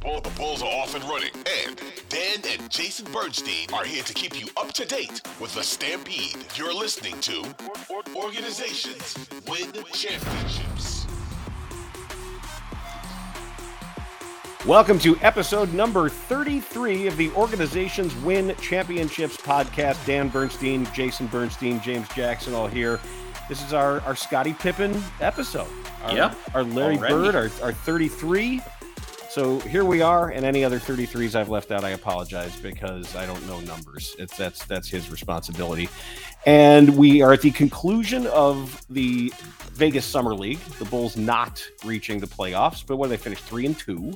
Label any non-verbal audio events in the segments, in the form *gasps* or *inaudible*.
Bull, the Bulls are off and running, and Dan and Jason Bernstein are here to keep you up to date with the Stampede. You're listening to Organizations Win Championships. Welcome to episode number 33 of the Organizations Win Championships podcast. Dan Bernstein, Jason Bernstein, James Jackson, all here. This is our, our Scottie Pippen episode. Our, Yeah, Our Larry already. Bird, our, our 33. So here we are, and any other 33s I've left out, I apologize because I don't know numbers. It's that's that's his responsibility. And we are at the conclusion of the Vegas Summer League. The Bulls not reaching the playoffs, but what they finished three and two,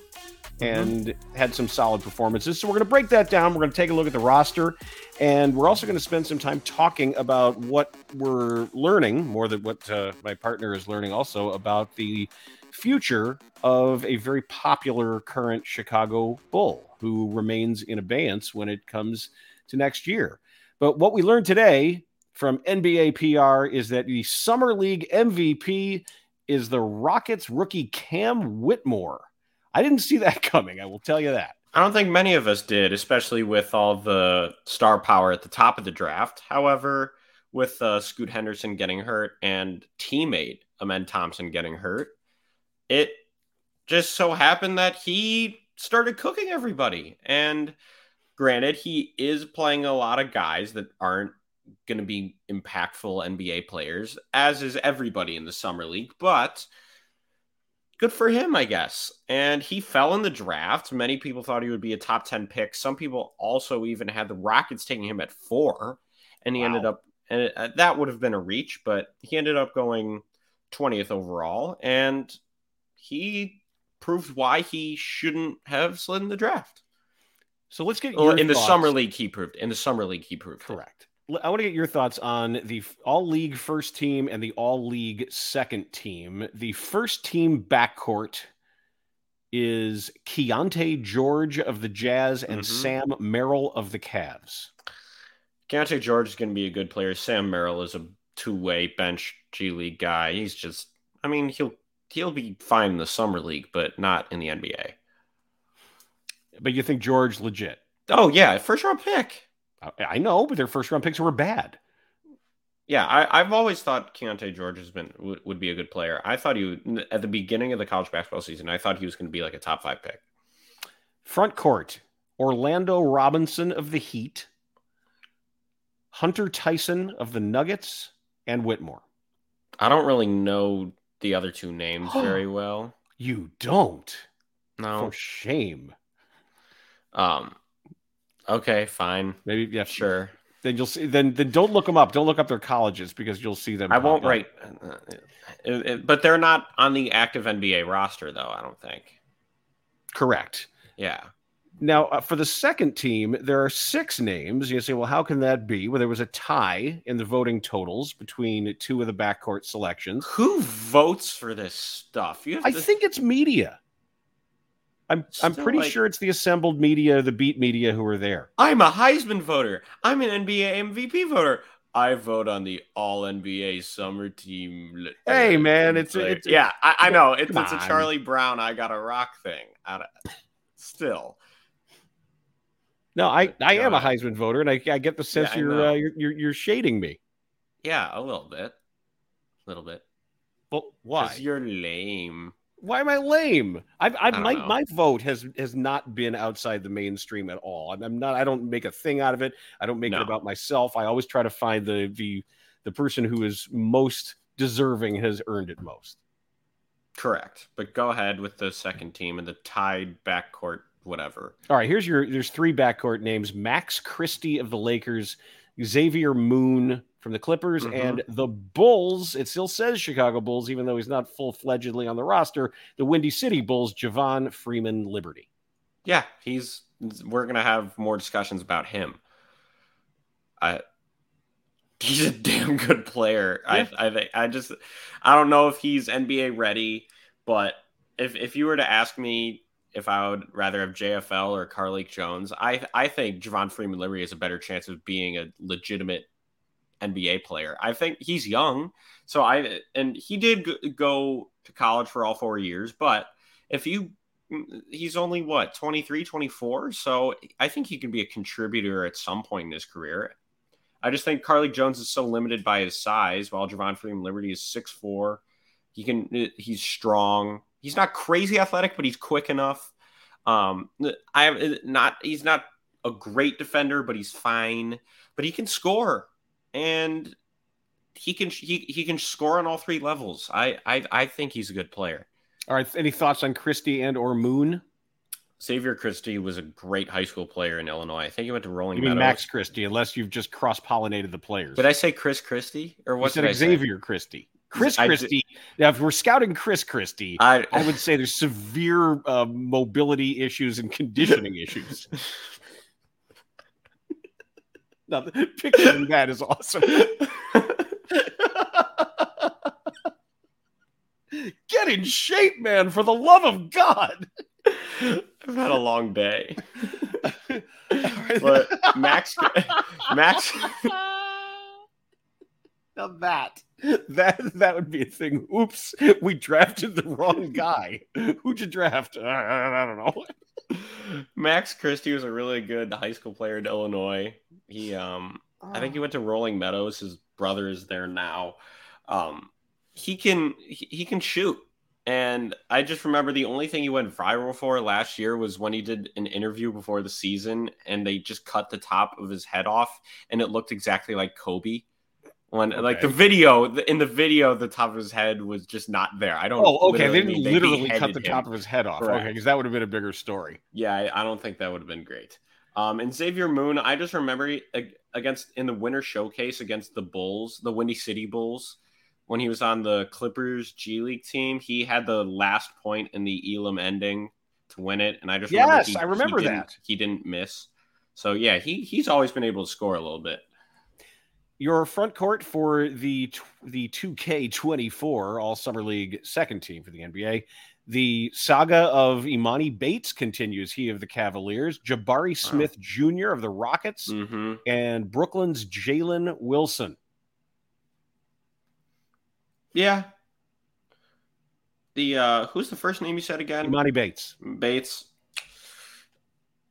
and had some solid performances. So we're going to break that down. We're going to take a look at the roster, and we're also going to spend some time talking about what we're learning more than what uh, my partner is learning also about the future of a very popular current Chicago Bull who remains in abeyance when it comes to next year. But what we learned today from NBA PR is that the Summer League MVP is the Rockets rookie Cam Whitmore. I didn't see that *laughs* coming, I will tell you that. I don't think many of us did, especially with all the star power at the top of the draft. However, with uh, Scoot Henderson getting hurt and teammate Amen Thompson getting hurt, it just so happened that he started cooking everybody. And granted, he is playing a lot of guys that aren't going to be impactful NBA players, as is everybody in the Summer League, but good for him, I guess. And he fell in the draft. Many people thought he would be a top 10 pick. Some people also even had the Rockets taking him at four. And he Wow. ended up, and it, uh, that would have been a reach, but he ended up going 20th overall. And he proved why he shouldn't have slid in the draft. So let's get in the thoughts- summer league, he proved. In the summer league, he proved. it. Correct. L- I want to get your thoughts on the all league first team and the all league second team. The first team backcourt is Keyonte George of the Jazz and Mhm. Sam Merrill of the Cavs. Keyonte George is going to be a good player. Sam Merrill is a two-way bench G League guy. He's just, I mean, he'll he'll be fine in the summer league, but not in the NBA. But you think George legit? Oh yeah, first round pick. I, I know, but their first round picks were bad. Yeah, I, I've always thought Keyonte George has been would, would be a good player. I thought he would, at the beginning of the college basketball season. I thought he was going to be like a top five pick. Front court Orlando Robinson of the Heat, Hunter Tyson of the Nuggets, and Whitmore. I don't really know the other two names *gasps* very well. You don't. No. For shame. Um. Okay, fine, Maybe yeah, sure. Then you'll see. Then then don't look them up. Don't look up their colleges because you'll see them. I won't up. write, uh, it- it- but they're not on the active NBA roster, though. I don't think. Correct. Yeah, Now uh, for the second team, there are six names. You say, well, how can that be? Well, there was a tie in the voting totals between two of the backcourt selections. who votes for this stuff? I to, think it's media. I'm I'm pretty like- sure it's the assembled media, the beat media who are there. I'm a Heisman voter. I'm an NBA MVP voter. I vote on the All NBA Summer Team. uh, Hey, man, it's a- it's a- yeah, I, I know it's, it's a. Charlie Brown. I got a rock thing. I don't- still, No, I, I am a Heisman voter, and I, I get the sense Yeah, you're, uh, you're you're you're shading me. yeah, a little bit, a little bit. 'Cause why? You're lame. Why am I lame? I've, I've don't my know. my vote has has not been outside the mainstream at all. I'm- I'm not. I don't make a thing out of it. I don't make it about myself. I always try to find the the the person who is most deserving has earned it most. Correct. But go ahead with the second team and the tied backcourt, whatever. All right, here's your there's three backcourt names: Max Christie of the Lakers, Xavier Moon from the Clippers, Mhm. and the Bulls. It still says Chicago Bulls, even though he's not full fledgedly on the roster. The Windy City Bulls, Javon Freeman Liberty. Yeah, he's. We're gonna have more discussions about him. I. He's a damn good player. Yeah. I I think I just I don't know if he's NBA ready, but if if you were to ask me if I would rather have JFL or Carlik Jones, I I think Javon Freeman Liberty has a better chance of being a legitimate NBA player. I think he's young, so I and he did go to college for all four years. But if you he's only what 23 24 so i think he can be a contributor at some point in his career i just think carlik jones is so limited by his size while javon freeman liberty is 6'4 he can he's strong he's not crazy athletic but he's quick enough um i have not he's not a great defender but he's fine but he can score and he can he, he can score on all three levels i i, I think he's a good player all right. Any thoughts on Christie and or Moon? Xavier Christie was a great high school player in Illinois. I think he went to Rolling you mean Meadows. Max Christie, unless you've just cross pollinated the players. Did I say Chris Christie or what? You said Xavier Christie. Chris I Christie. Now, if we're scouting Chris Christie, I, I would say there's severe uh, mobility issues and conditioning issues. *laughs* now, picturing that is awesome. Get in shape, man, for the love of God. I've had a long day. *laughs* but Max Max *laughs* now that that that would be a thing. Oops, we drafted the wrong *laughs* guy. Who'd you draft? I, I don't know. Max Christie was a really good high school player in Illinois. He um I think he went to Rolling Meadows. His brother is there now. Um he can he, he can shoot. And I just remember the only thing he went viral for last year was when he did an interview before the season and they just cut the top of his head off and it looked exactly like Kobe. When okay. like the video in the video, the top of his head was just not there. I don't. Oh, okay. They didn't literally cut the him. top of his head off. Correct. Okay, because that would have been a bigger story. Yeah, I, I don't think that would have been great. Um, and Xavier Moon, I just remember against in the winter showcase against the Bulls, the Windy City Bulls when he was on the Clippers G League team, he had the last point in the Elam ending to win it, and I just yes, remember he, I remember he that he didn't miss. So yeah, he he's always been able to score a little bit. Your front court for the the 2K24 All Summer League second team for the NBA. The saga of Imani Bates continues. He of the Cavaliers, Jabari Smith wow. Jr. of the Rockets, mm-hmm. and Brooklyn's Jalen Wilson. Yeah. The uh who's the first name you said again? Imani Bates. Bates.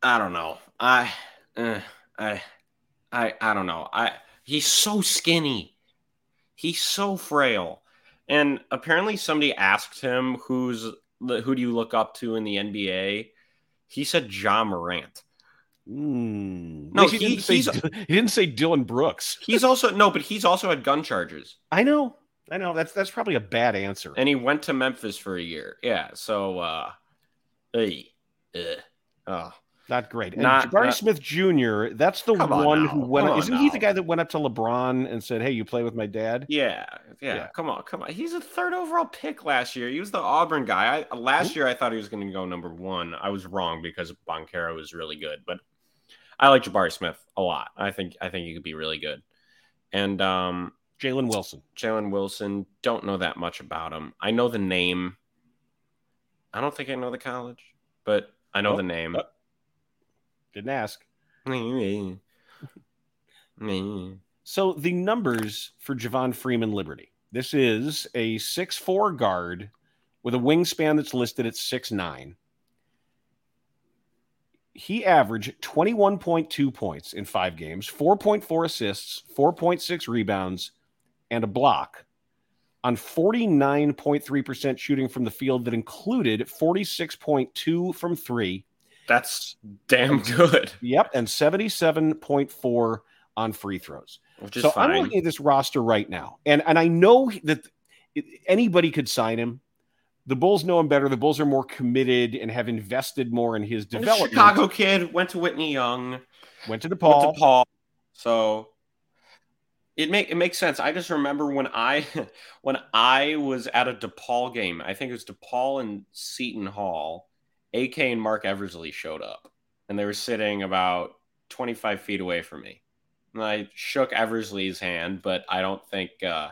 I don't know. I uh, I I I don't know. I he's so skinny. He's so frail. And apparently somebody asked him who's who do you look up to in the NBA? He said Ja Morant. Mm. No, he, he, didn't say, he didn't say Dillon Brooks. He's also no, but he's also had gun charges. I know. I know that's that's probably a bad answer. And he went to Memphis for a year. Yeah. So uh hey, uh, oh. Not great. And not, Jabari not, Smith Jr., that's the one who went up. Isn't he the guy that went up to LeBron and said, Hey, you play with my dad? Yeah, yeah. Yeah. Come on, come on. He's a third overall pick last year. He was the Auburn guy. I, last year I thought he was gonna go number one. I was wrong because Banchero was really good, but I like Jabari Smith a lot. I think I think he could be really good. And um Jalen Wilson. Jalen Wilson. Don't know that much about him. I know the name. I don't think I know the college, but I know oh, the name. Oh. Didn't ask. *laughs* so the numbers for Javon Freeman Liberty. This is a six-four guard with a wingspan that's listed at six nine. He averaged 21.2 points in five games, 4.4 assists, 4.6 rebounds, and a block on 49.3% shooting from the field that included 46.2 from three. That's damn good. Yep. And 77.4 on free throws. so fine. I'm looking at this roster right now. And, and I know that anybody could sign him. The Bulls know him better. The Bulls are more committed and have invested more in his development. Chicago kid went to Whitney Young, went to DePaul. Went to Paul. So it make it makes sense. I just remember when I *laughs* when I was at a DePaul game. I think it was DePaul and Seton Hall. AK and Marc Eversley showed up, and they were sitting about 25 feet away from me. And I shook Eversley's hand, but I don't think uh,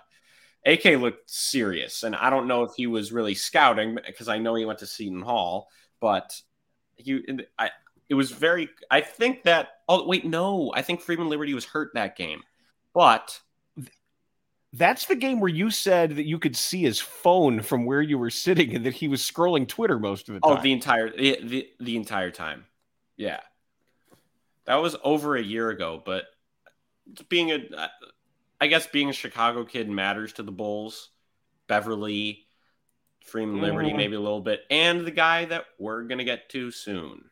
AK looked serious, and I don't know if he was really scouting because I know he went to Seton Hall, but he I it was very. I think that. Oh wait, no, I think Freeman Liberty was hurt that game. But That's the game where you said that you could see his phone from where you were sitting and that he was scrolling Twitter most of the time. Oh, the entire the, the, the entire time. Yeah. That was over a year ago, but being a I guess being a Chicago kid matters to the Bulls. Beverley, Freeman Liberty, Mhm. maybe a little bit, and the guy that we're gonna get to soon.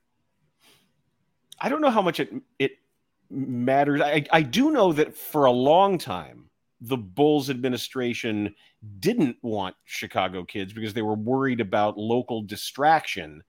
I don't know how much it it matters. I, I do know that for a long time, the Bulls administration didn't want Chicago kids because they were worried about local distraction.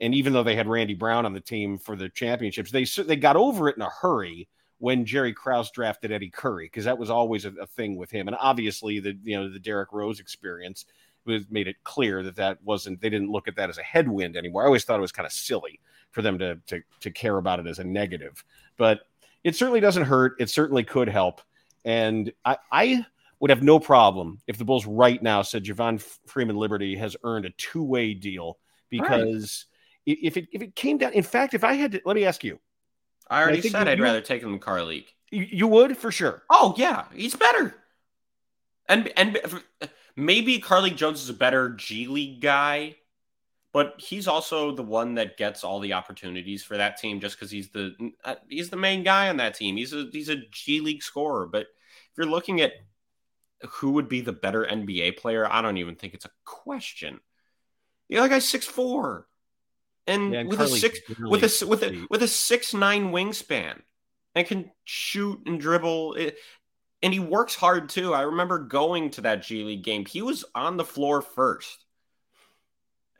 And even though they had Randy Brown on the team for the championships, they they got over it in a hurry when Jerry Krause drafted Eddie Curry because that was always a, a thing with him. And obviously, the you know the Derrick Rose experience was made it clear that that wasn't they didn't look at that as a headwind anymore. I always thought it was kind of silly for them to to to care about it as a negative, but it certainly doesn't hurt. It certainly could help, and I, I would have no problem if the Bulls right now said Javon Freeman Liberty has earned a two way deal because i if it if it came down, in fact, if I had to, let me ask you, I already think said you- I'd you- rather take him than Carlik. you, you would for sure. Oh yeah, he's better. And and maybe Carlik Jones is a better G League guy, but he's also the one that gets all the opportunities for that team just because he's the uh, he's the main guy on that team. He's a he's a G League scorer. But if you're looking at who would be the better NBA player, I don't even think it's a question. The other guy's six four, and Yeah, and with a six really with a s- with a with a six nine wingspan and can shoot and dribble. It, and he works hard too. I remember going to that G League game. He was on the floor first,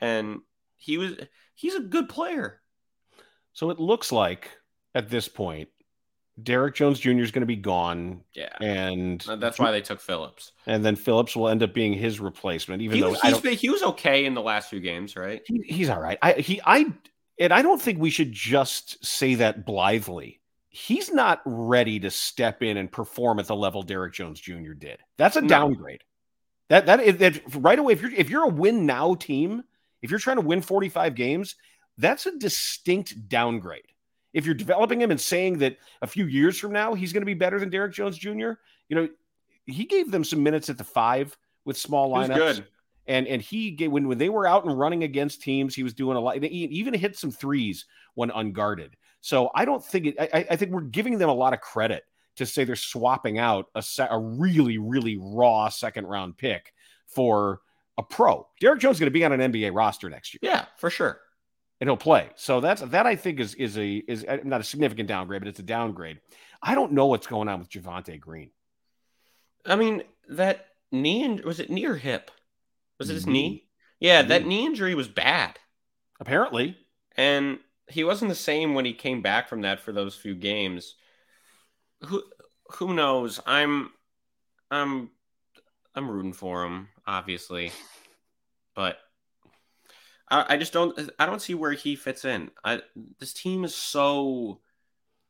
and he was he's a good player. So it looks like at this point, Derrick Jones Jr. is going to be gone, Yeah, and that's why they took Phillips. and then Phillips will end up being his replacement. Even He, though was- been, he was okay in the last few games, right? he, he's all right. I he I and I don't think we should just say that blithely. He's not ready to step in and perform at the level Derrick Jones Jr. did. That's a No. downgrade. That that is that right away. If you're if you're a win now team, if you're trying to win 45 games, that's a distinct downgrade. If you're developing him and saying that a few years from now he's going to be better than Derrick Jones Jr., you know, he gave them some minutes at the five with small lineups and and he gave, when when they were out and running against teams, he was doing a lot. He even hit some threes when unguarded. So I don't think it. I, I think we're giving them a lot of credit to say they're swapping out a se- a really really raw second round pick for a pro. Derrick Jones is going to be on an NBA roster next year, Yeah, for sure. and he'll play. So that's that. I think is is a is uh, not a significant downgrade, but it's a downgrade. I don't know what's going on with Javonte Green. I mean that knee in- was it knee or hip? Was it his knee? Knee. Yeah, that knee injury was bad. Apparently, and he wasn't the same when he came back from that for those few games. Who who knows? I'm I'm I'm rooting for him, obviously, but I, I just don't I don't see where he fits in. I this team is so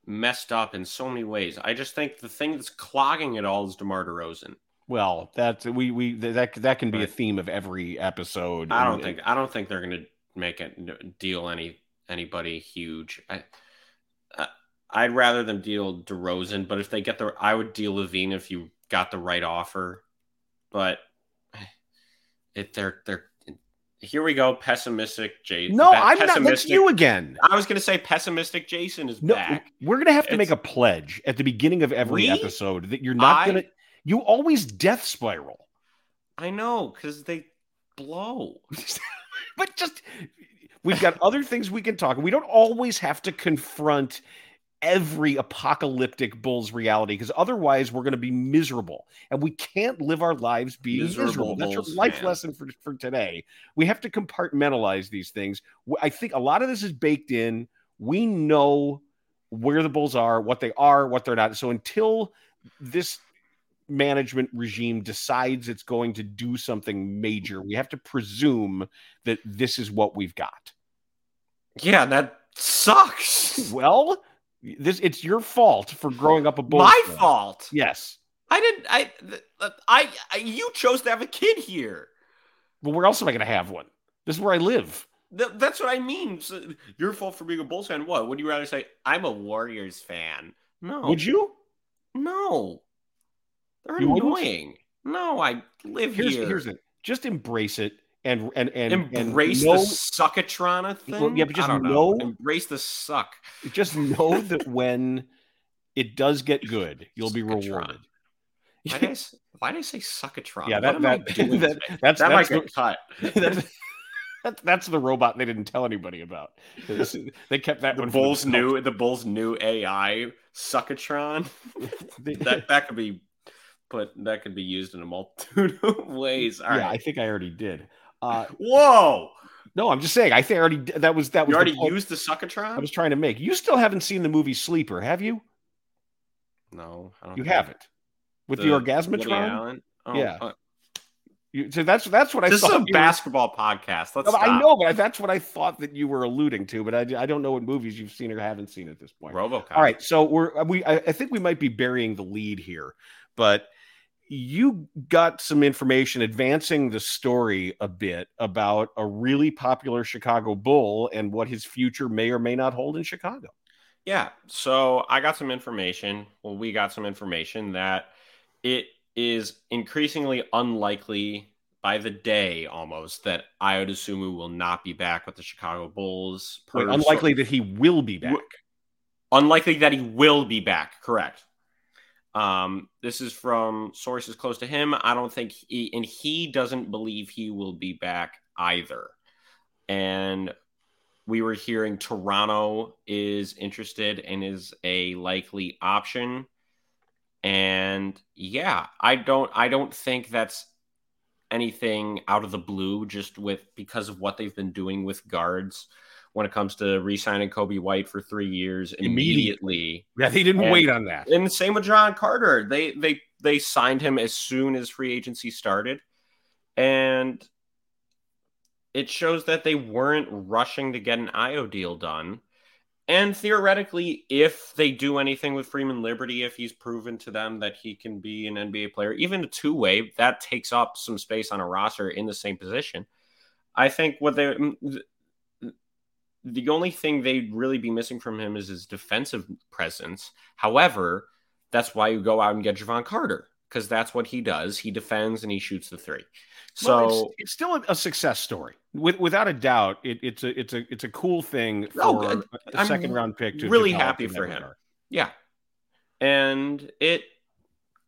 messed up in so many ways. I just think the thing that's clogging it all is DeMar DeRozan. well, that we we that that can be a theme of every episode. I don't And- think I don't think they're going to make it deal any anybody huge. I, I I'd rather them deal DeRozan, but if they get the, I would deal LaVine if you got the right offer. But if they're they're here we go pessimistic Jason. No, I'm not. That's you again. I was going to say pessimistic Jason is No, back. we're gonna have to make a pledge at the beginning of every We? episode that you're not gonna. You always death spiral, I know because they blow. *laughs* but just we've got other things we can talk. We don't always have to confront every apocalyptic bull's reality because otherwise we're going to be miserable and we can't live our lives being miserable, Miserable. That's your life fan. lesson for, for today. We have to compartmentalize these things. I think a lot of this is baked in. We know where the bulls are what they are what they're not. So until this management regime decides it's going to do something major we have to presume that this is what we've got. Yeah, that sucks. well this it's your fault for growing up a bull My fan. fault. yes I didn't. I, I, I, you chose to have a kid here. well where else am i going to have one this is where i live Th- that's what I mean. So, your fault for being a Bulls fan. What? Would you rather say I'm a Warriors fan? No. would you No. They're You wouldn't? annoying. No, I live Here's here. here's it. Just embrace it and and and Embrace and know, the suckatrona thing. Well, yeah, but just know. know- Embrace the suck. just know *laughs* that when it does get good, you'll be Suckatron. rewarded. Why did I, why did I say suckatron? Yeah, What that *laughs* that, doing that that's that that's might get cut. *laughs* that's, that- that's the robot they didn't tell anybody about. They kept that The one. Bulls themselves. new the Bulls new AI suckatron. That that could be but that could be used in a multitude of ways. All right. yeah, I think I already did. Uh, Whoa! no, I'm just saying. I think I already that was that was You the already point used the suckatron? I was trying to make. You still haven't seen the movie Sleeper, have you? no, I don't You haven't. With the, Woody Orgasmatron. Oh, Yeah. uh, You, so that's that's what I this is a you were- basketball podcast. Let's No, I know, but I, that's what I thought that you were alluding to. But I, I don't know what movies you've seen or haven't seen at this point. RoboCop. All right, so we're we I, I think we might be burying the lead here, but you got some information advancing the story a bit about a really popular Chicago Bull and what his future may or may not hold in Chicago. Yeah. So I got some information. Well, we got some information that it is increasingly unlikely by the day almost that Ayo Dosunmu will not be back with the Chicago Bulls. Wait, unlikely that he will be back. unlikely that he will be back. Correct. Um, this is from sources close to him. I don't think he, and he doesn't believe he will be back either. And we were hearing Toronto is interested and is a likely option. And yeah, I don't, I don't think that's anything out of the blue. Just with because of what they've been doing with guards when it comes to re-signing Coby White for three years immediately. Yeah, they didn't And- wait on that. And the same with Jevon Carter. They they they signed him as soon as free agency started. And it shows that they weren't rushing to get an Ayo deal done. And theoretically, if they do anything with Freeman Liberty, if he's proven to them that he can be an NBA player, even a two way, that takes up some space on a roster in the same position. I think what they the only thing they'd really be missing from him is his defensive presence. However, that's why you go out and get Jevon Carter because that's what he does. He defends and he shoots the three. So Well, it's, it's still a, a success story, with, without a doubt. It, it's a it's a it's a cool thing for a I'm second round pick. To really happy for him. regard. Yeah. And it,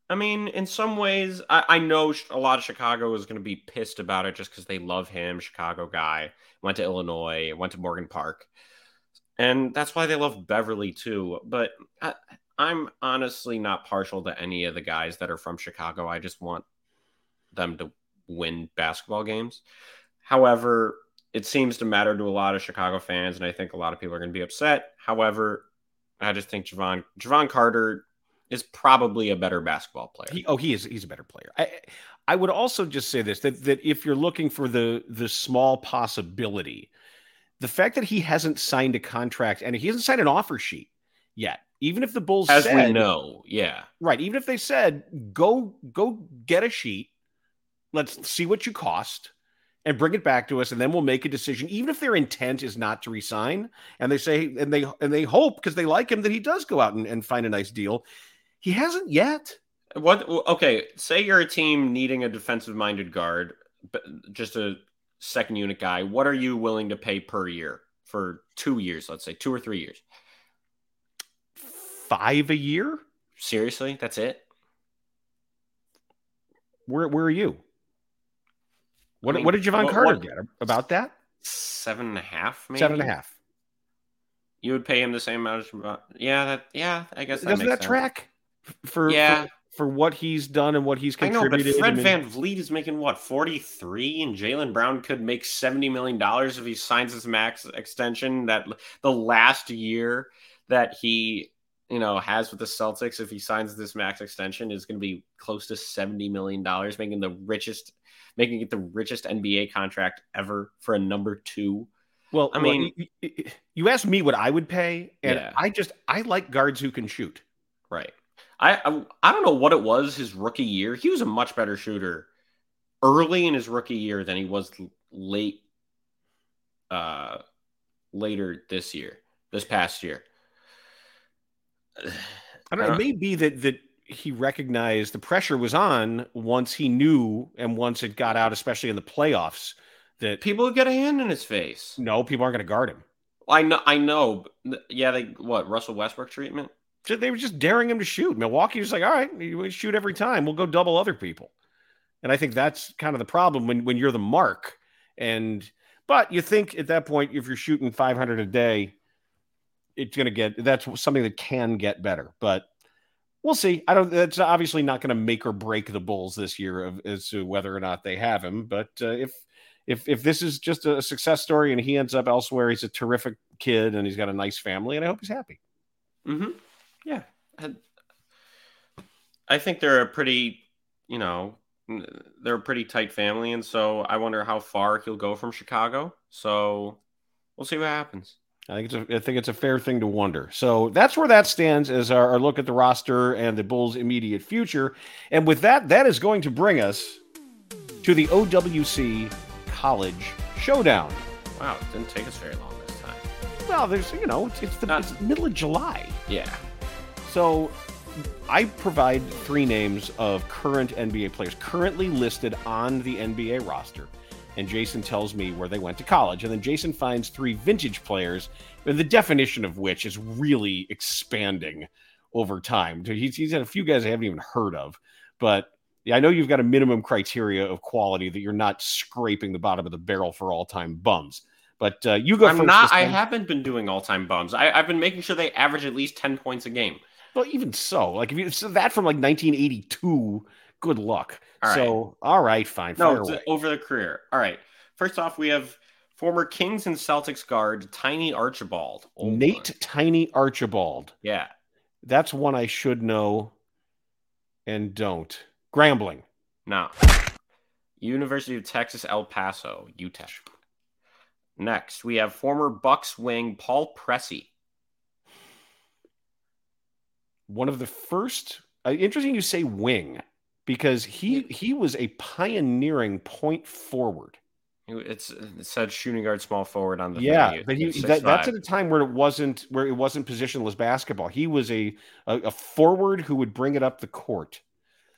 I mean, in some ways, I, I know a lot of Chicago is going to be pissed about it just because they love him, Chicago guy, went to Illinois, went to Morgan Park. And that's why they love Beverley too. But I, I'm honestly not partial to any of the guys that are from Chicago. I just want them to win basketball games. However, it seems to matter to a lot of Chicago fans, and I think a lot of people are going to be upset. However, I just think Jevon Jevon Carter is probably a better basketball player. He, oh, he is. He's a better player. I, I would also just say this: that that if you're looking for the the small possibility, the fact that he hasn't signed a contract and he hasn't signed an offer sheet yet, even if the Bulls As said, we know, yeah. right, even if they said go go get a sheet, let's see what you cost. And bring it back to us, and then we'll make a decision. Even if their intent is not to resign, and they say, and they and they hope because they like him that he does go out and, and find a nice deal. He hasn't yet. What? Okay, say you're a team needing a defensive-minded guard, but just a second unit guy. What are you willing to pay per year for two years? Let's say two or three years. Five a year? Seriously, that's it. Where where are you? What, I mean, what did Jevon what- Carter what- get about that? Seven and a half, maybe. Seven and a half. You would pay him the same amount. As, yeah, that. Yeah, I guess that Doesn't that sense. track for, Yeah. for for what he's done and what he's I know, but contributed? Fred VanVleet is making what forty three, and Jaylen Brown could make seventy million dollars if he signs his max extension. That the last year that he you know has with the Celtics, if he signs this max extension, is going to be close to seventy million dollars, making the richest, making it the richest NBA contract ever for a number two. well, I mean- y- y- y- you asked me what I would pay, and Yeah. I just I like guards who can shoot. Right. I, I I don't know what it was his rookie year. He was a much better shooter early in his rookie year than he was late uh later this year, this past year. I don't know. It may be that that he recognized the pressure was on once he knew and once it got out, especially in the playoffs, that People would get a hand in his face. no, people aren't going to guard him. I know. I know. Yeah, they what Russell Westbrook treatment. They were just daring him to shoot. Milwaukee was like, all right, you shoot every time. We'll go double other people. And I think that's kind of the problem when when you're the mark. And but you think at that point, if you're shooting 500 a day, it's going to get that's something that can get better. But we'll see. I don't. That's obviously not going to make or break the Bulls this year of, as to whether or not they have him. But uh, if if if this is just a success story and he ends up elsewhere, he's a terrific kid and he's got a nice family, and I hope he's happy. Mm-hmm. Yeah. I- I think they're a pretty, you know, they're a pretty tight family, and so I wonder how far he'll go from Chicago. So we'll see what happens. I think it's a, I think it's a fair thing to wonder. So that's where that stands as our, our look at the roster and the Bulls' immediate future. And with that, that is going to bring us to the OWC College Showdown. Wow, it didn't take us very long this time. Well, there's you know it's, it's the Not- it's the middle of July, Yeah. So I provide three names of current NBA players currently listed on the NBA roster. And Jason tells me where they went to college. And then Jason finds three vintage players, and the definition of which is really expanding over time. He's, he's had a few guys I haven't even heard of. But yeah, I know you've got a minimum criteria of quality that you're not scraping the bottom of the barrel for all time bums. But uh, you go I'm first. not. I haven't been doing all time bums. I, I've been making sure they average at least ten points a game. Well, even so, like if you so that from like 1982, good luck. All right. so, all right, fine. No, it's uh, over the career. All right. First off, we have former Kings and Celtics guard Tiny Archibald. Old Nate one. Tiny Archibald. Yeah. That's one I should know and don't. Grambling. No. University of Texas El Paso, UTEP. Next, we have former Bucks wing Paul Pressey. One of the first. Uh, interesting you say wing because he he was a pioneering point forward. It's it said shooting guard, small forward on the yeah, but he, that, that's at a time where it wasn't where it wasn't positionless basketball. He was a, a a forward who would bring it up the court.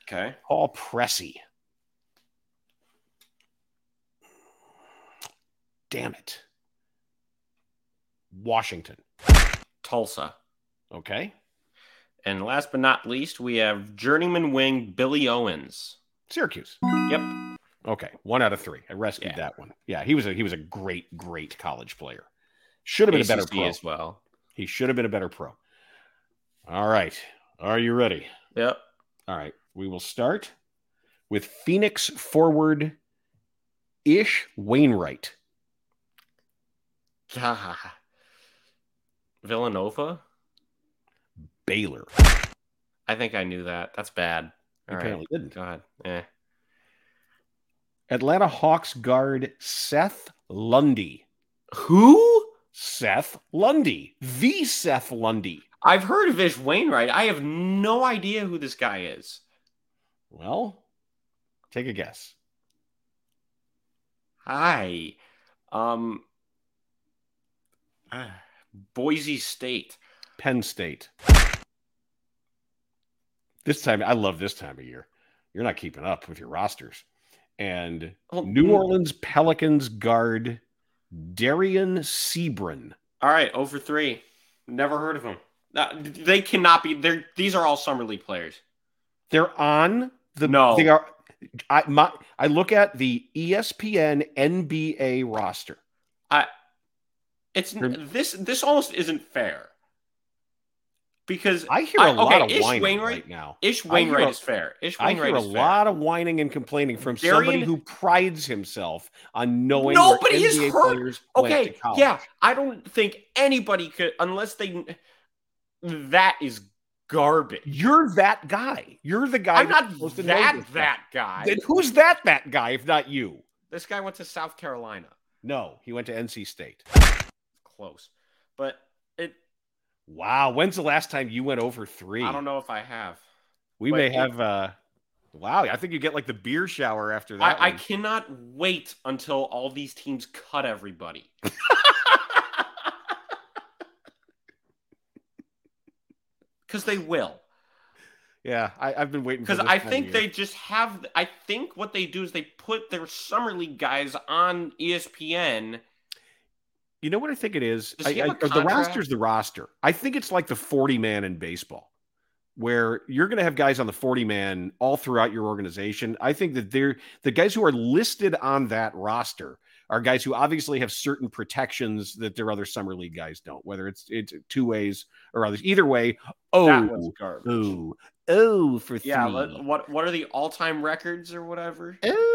okay. Paul Pressey. Damn it. Washington. Tulsa. Okay. And last but not least, we have journeyman wing Billy Owens. Syracuse. Yep. Okay. One out of three. I rescued Yeah. that one. Yeah, he was a he was a great, great college player. Should have been a better ACC pro. as well. He should have been a better pro. All right. Are you ready? Yep. All right. We will start with Phoenix forward Ish Wainwright. Ah. *laughs* Villanova. Baylor. I think I knew that. That's bad. All right. Apparently didn't. Go ahead. Eh. Atlanta Hawks guard Seth Lundy. Who? Seth Lundy. The Seth Lundy. I've heard of Ish Wainwright. I have no idea who this guy is. Well, take a guess. Hi. Um ah, Boise State. Penn State. This time, I love this time of year. You're not keeping up with your rosters. And Oh, New mm. Orleans Pelicans guard Dereon Seabron. All right, over three. Never heard of him. They cannot be. They're these are all summer league players. They're on the No. They are. I my I look at the ESPN NBA roster. I. It's this. This almost isn't fair. Because I hear a I- lot okay, of Ish whining Wainwright- right now. Ish Wainwright a- is fair. Ish Wainwright I hear a lot of whining and complaining from somebody who prides himself on knowing Nobody is hurt. Okay, yeah, I don't think anybody could unless they. That is garbage. You're that guy. You're the guy. I'm not supposed to know that this that guy. Then who's that that guy if not you? This guy went to South Carolina. No, he went to NC State. Close, but. Wow, when's the last time you went over three? I don't know if I have. We may have. uh Wow, I think you get like the beer shower after that. I one. cannot wait until all these teams cut everybody. *laughs* Because they will. Yeah, I, have been waiting because I think they just have. I think what they do is they put their summer league guys on ESPN. You know what I think it is? I, I, the roster's the roster. I think it's like the forty man in baseball, where you're going to have guys on the forty man all throughout your organization. I think that they're the guys who are listed on that roster are guys who obviously have certain protections that their other summer league guys don't, whether it's it's two ways or others. Either way, oh, oh, oh, for three. Yeah, what what are the all time records or whatever? Oh,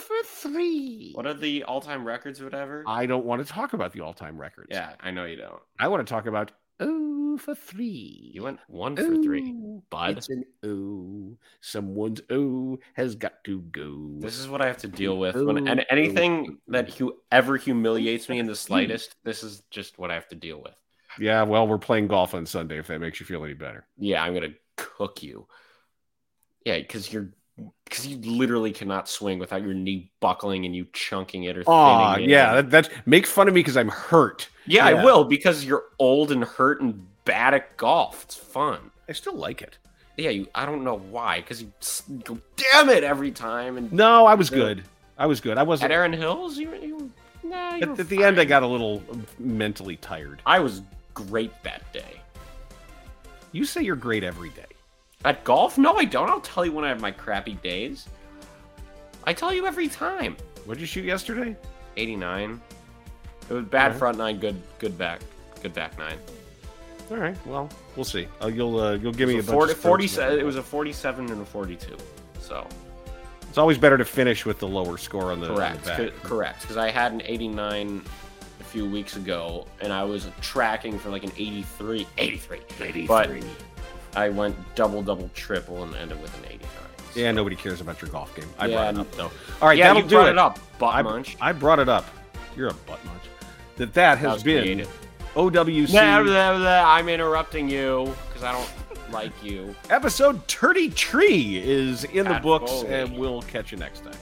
for three. What are the all time records or whatever? I don't want to talk about the all time records. Yeah, I know you don't. I want to talk about oh for three. You went one for ooh, three, bud. It's an oh. Someone's oh has got to go. This is what I have to deal with. when and anything that hu- ever humiliates me in the slightest, this is just what I have to deal with. Yeah, well, we're playing golf on Sunday. If that makes you feel any better. Yeah, I'm gonna cook you. Yeah, because you're because you literally cannot swing without your knee buckling and you chunking it or oh yeah that, that's make fun of me because i'm hurt. Yeah, yeah, i will because you're old and hurt and bad at golf. It's fun. I still like it. Yeah you i don't know why because you go damn it every time and no i was good. I was good. I wasn't at Erin Hills you, you nah, you at, at the end i got a little mentally tired. I was great that day. You say you're great every day at golf? No, I don't. I'll tell you when I have my crappy days. I tell you every time. What did you shoot yesterday? 89. It was bad right. front nine, good good back, good back nine. All right. Well, we'll see. Uh, you'll uh, you'll give me a, a 40, 47. It was a 47 and a 42. So it's always better to finish with the lower score on the correct. On the correct, because I had an 89 a few weeks ago, and I was tracking for like an 83. 83. 83. But I went double, double, triple, and ended with an 89. So. Yeah, nobody cares about your golf game. I yeah, brought it up though. All right, yeah, that'll you do brought it. it up, butt I, munch. I brought it up. You're a butt munch. That that has that been. OWC. Nah, blah, blah, I'm interrupting you because I don't like you. Episode 33 is in the books, and we'll catch you next time.